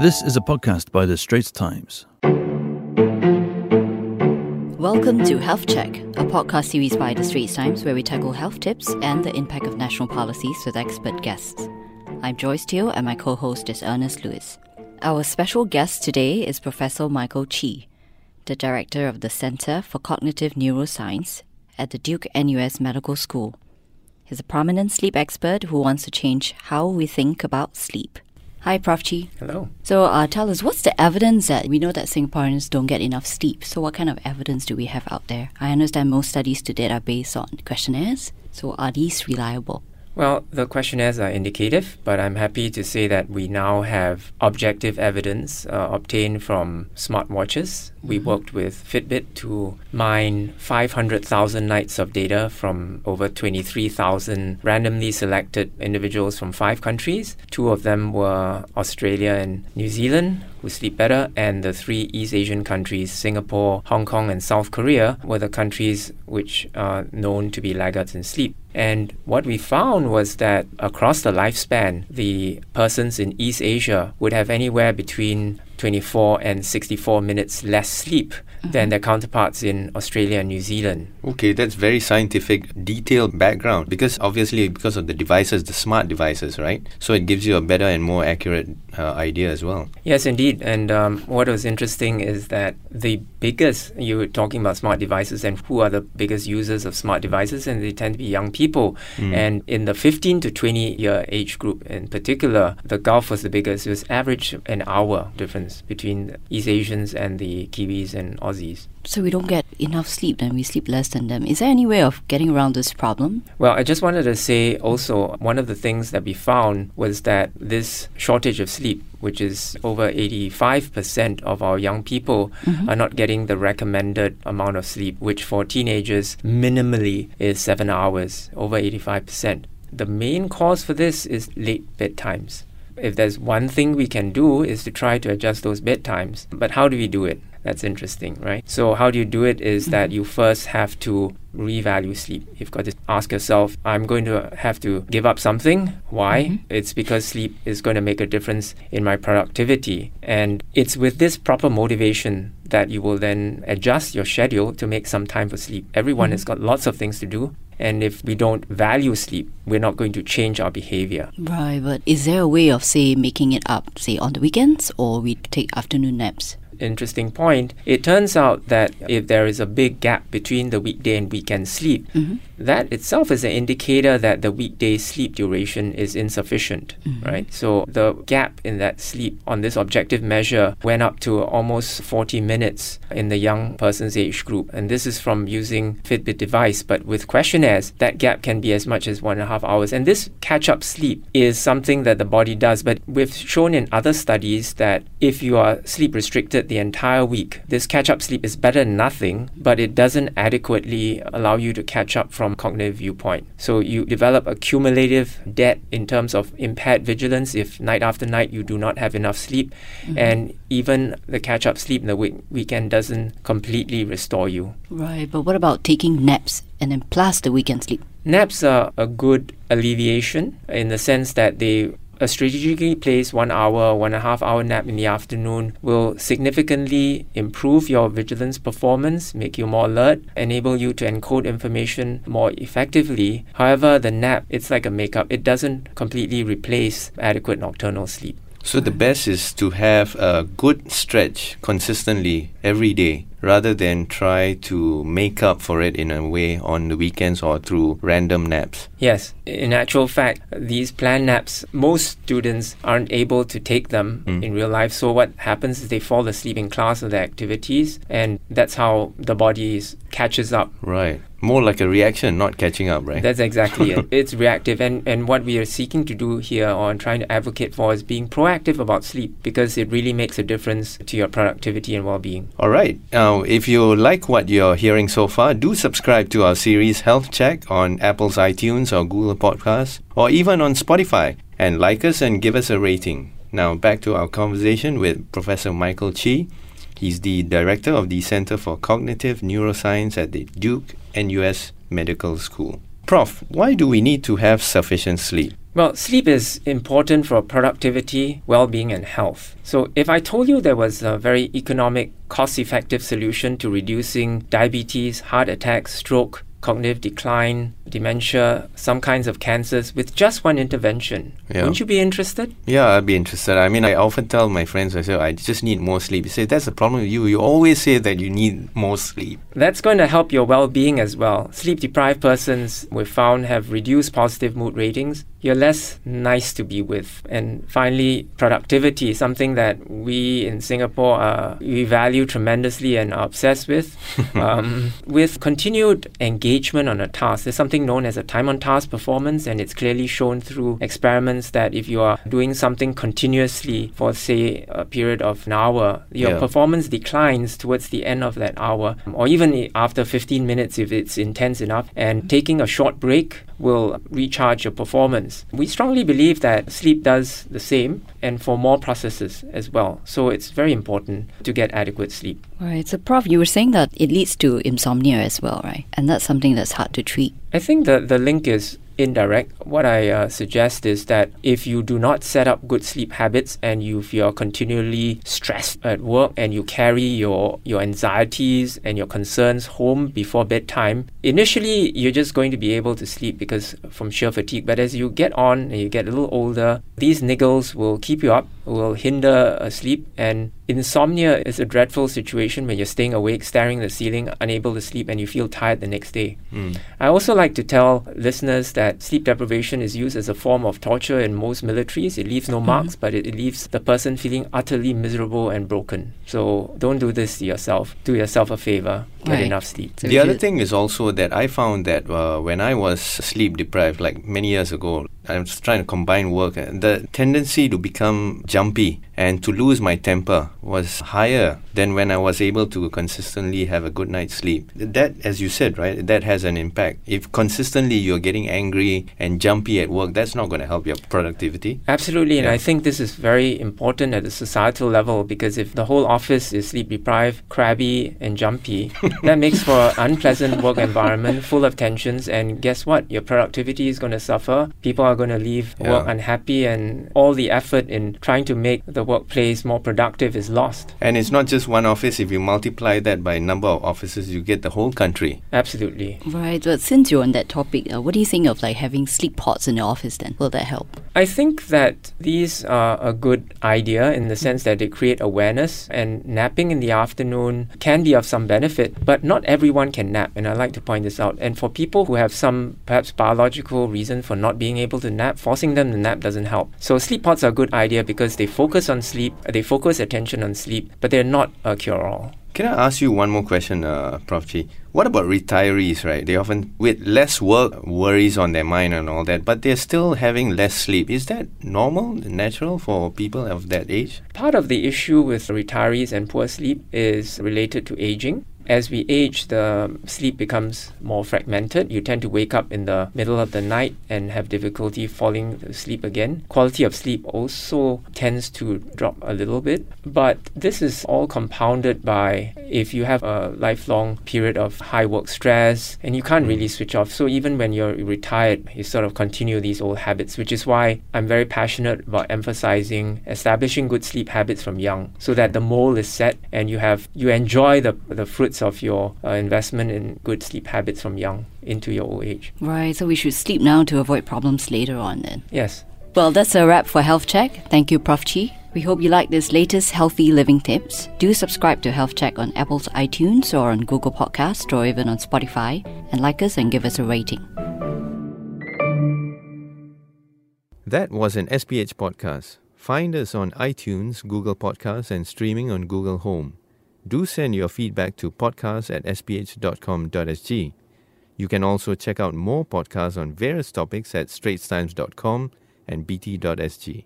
This is a podcast by The Straits Times. Welcome to Health Check, a podcast series by The Straits Times where we tackle health tips and the impact of national policies with expert guests. I'm Joyce Teo and my co host is Ernest Luis. Our special guest today is Professor Michael Chee, the director of the Center for Cognitive Neuroscience at the Duke NUS Medical School. He's a prominent sleep expert who wants to change how we think about sleep. Hi, Prof. Chee. Hello. So, uh, tell us, what's the evidence that we know that Singaporeans don't get enough sleep? So, what kind of evidence do we have out there? I understand most studies to date are based on questionnaires. So, are these reliable? Well, the questionnaires are indicative, but I'm happy to say that we now have objective evidence uh, obtained from smartwatches. We Mm-hmm. worked with Fitbit to mine 500,000 nights of data from over 23,000 randomly selected individuals from five countries. Two of them were Australia and New Zealand, who sleep better, and the three East Asian countries, Singapore, Hong Kong, and South Korea, were the countries which are known to be laggards in sleep. And what we found was that across the lifespan, the persons in East Asia would have anywhere between 24 and 64 minutes less sleep than their counterparts in Australia and New Zealand. Okay, that's very scientific, detailed background because obviously because of the devices, the smart devices, right? So it gives you a better and more accurate uh, idea as well. Yes, indeed. And um, what was interesting is that the biggest, you were talking about smart devices and who are the biggest users of smart devices, and they tend to be young people. And in the 15 to 20 year age group in particular, the gulf was the biggest. It was average an hour difference between East Asians and the Kiwis and Aussies. So, we don't get enough sleep, then we sleep less than them. Is there any way of getting around this problem? Well, I just wanted to say also one of the things that we found was that this shortage of sleep, which is over 85% of our young people, mm-hmm. are not getting the recommended amount of sleep, which for teenagers minimally is seven hours, over 85%. The main cause for this is late bedtimes. If there's one thing we can do is to try to adjust those bedtimes. But how do we do it? That's interesting, right? So, how do you do it is that you first have to revalue sleep. You've got to ask yourself, I'm going to have to give up something. Why? Mm-hmm. It's because sleep is going to make a difference in my productivity. And it's with this proper motivation that you will then adjust your schedule to make some time for sleep. Everyone mm-hmm. has got lots of things to do. And if we don't value sleep, we're not going to change our behavior. Right, but is there a way of, say, making it up, say, on the weekends or we take afternoon naps? Interesting point. It turns out that if there is a big gap between the weekday and weekend sleep, mm-hmm. that itself is an indicator that the weekday sleep duration is insufficient, mm-hmm. right? So the gap in that sleep on this objective measure went up to almost 40 minutes in the young person's age group. And this is from using Fitbit device, but with questionnaires, that gap can be as much as one and a half hours. And this catch up sleep is something that the body does, but we've shown in other studies that if you are sleep restricted the entire week, this catch up sleep is better than nothing, but it doesn't adequately allow you to catch up from cognitive viewpoint. So you develop a cumulative debt in terms of impaired vigilance if night after night you do not have enough sleep, mm-hmm. and even the catch up sleep in the week- weekend doesn't completely restore you. Right, but what about taking naps and then plus the weekend sleep? Naps are a good alleviation in the sense that they a strategically placed one hour, one and a half hour nap in the afternoon will significantly improve your vigilance performance, make you more alert, enable you to encode information more effectively. However, the nap, it's like a makeup. It doesn't completely replace adequate nocturnal sleep. So the best is to have a good stretch consistently every day rather than try to make up for it in a way on the weekends or through random naps. Yes, in actual fact, these planned naps, most students aren't able to take them mm. in real life. So, what happens is they fall asleep in class or their activities, and that's how the body is, catches up. Right. More like a reaction, not catching up, right? That's exactly it. It's reactive, and, and what we are seeking to do here or trying to advocate for is being proactive about sleep because it really makes a difference to your productivity and well being. All right. Uh, Now, if you like what you're hearing so far, do subscribe to our series Health Check on Apple's iTunes or Google Podcasts or even on Spotify and like us and give us a rating. Now, back to our conversation with Professor Michael Chee. He's the director of the Center for Cognitive Neuroscience at the Duke NUS Medical School. Prof, why do we need to have sufficient sleep? Well, sleep is important for productivity, well being, and health. So, if I told you there was a very economic, cost effective solution to reducing diabetes, heart attacks, stroke, cognitive decline, dementia, some kinds of cancers with just one intervention. Yeah. Wouldn't you be interested? Yeah, I'd be interested. I mean, I often tell my friends, I say, oh, I just need more sleep. You say, that's the problem with you. You always say that you need more sleep. That's going to help your well being as well. Sleep deprived persons we've found have reduced positive mood ratings. You're less nice to be with. And finally, productivity, something that we in Singapore uh, we value tremendously and are obsessed with. um, with continued engagement on a task, there's something known as a time on task performance, and it's clearly shown through experiments that if you are doing something continuously for, say, a period of an hour, your Yeah. performance declines towards the end of that hour, or even after 15 minutes if it's intense enough. And taking a short break will recharge your performance. We strongly believe that sleep does the same and for more processes as well. So it's very important to get adequate sleep. Right. So, Prof, you were saying that it leads to insomnia as well, right? And that's something that's hard to treat. I think the, the link is indirect. What I uh, suggest is that if you do not set up good sleep habits and you, if you're continually stressed at work and you carry your, your anxieties and your concerns home before bedtime, initially you're just going to be able to sleep because from sheer fatigue. But as you get on and you get a little older, these niggles will keep you up, will hinder uh, sleep, and insomnia is a dreadful situation when you're staying awake, staring at the ceiling, unable to sleep, and you feel tired the next day. I also like to tell listeners that sleep deprivation is used as a form of torture in most militaries. It leaves no marks, but it, it leaves the person feeling utterly miserable and broken. So don't do this to yourself. Do yourself a favor. Get Right. enough sleep. So the other thing is also that I found that uh, when I was sleep deprived, like many years ago, I was trying to combine work. The tendency to become jumpy and to lose my temper was higher than when I was able to consistently have a good night's sleep. That, as you said, right, that has an impact. If consistently you're getting angry and jumpy at work, that's not going to help your productivity. Absolutely, and I think this is very important at the societal level because if the whole office is sleep deprived, crabby, and jumpy, that makes for an unpleasant work environment full of tensions. And guess what? Your productivity is going to suffer. People are going to leave work unhappy, and all the effort in trying to make the workplace more productive is lost. And it's not just one office. If you multiply that by number of offices, you get the whole country. Absolutely. Right. But since you're on that topic, uh, what do you think of like having sleep pods in the office then? Will that help? I think that these are a good idea in the sense that they create awareness, and napping in the afternoon can be of some benefit, but not everyone can nap, and I like to point this out. And for people who have some perhaps biological reason for not being able to nap, forcing them to nap doesn't help. So sleep pods are a good idea because they focus on sleep, they focus attention on sleep, but they're not a cure-all. Can I ask you one more question, uh, Prof. Chee? What about retirees, right? They often, with less work, worries on their mind and all that, but they're still having less sleep. Is that normal, natural for people of that age? Part of the issue with retirees and poor sleep is related to aging. As we age, the sleep becomes more fragmented. You tend to wake up in the middle of the night and have difficulty falling to sleep again. Quality of sleep also tends to drop a little bit. But this is all compounded by if you have a lifelong period of high work stress and you can't really switch off. So even when you're retired, you sort of continue these old habits, which is why I'm very passionate about emphasizing establishing good sleep habits from young so that the mold is set and you have you enjoy the the fruits of your uh, investment in good sleep habits from young into your old age. Right. So we should sleep now to avoid problems later on then. Yes. Well, that's a wrap for Health Check. Thank you, Prof. Chee. We hope you like this latest healthy living tips. Do subscribe to Health Check on Apple's iTunes or on Google Podcast or even on Spotify and like us and give us a rating. That was an SPH podcast. Find us on iTunes, Google Podcasts, and streaming on Google Home. Do send your feedback to podcast at sph.com.sg. You can also check out more podcasts on various topics at straitstimes.com and bt.sg.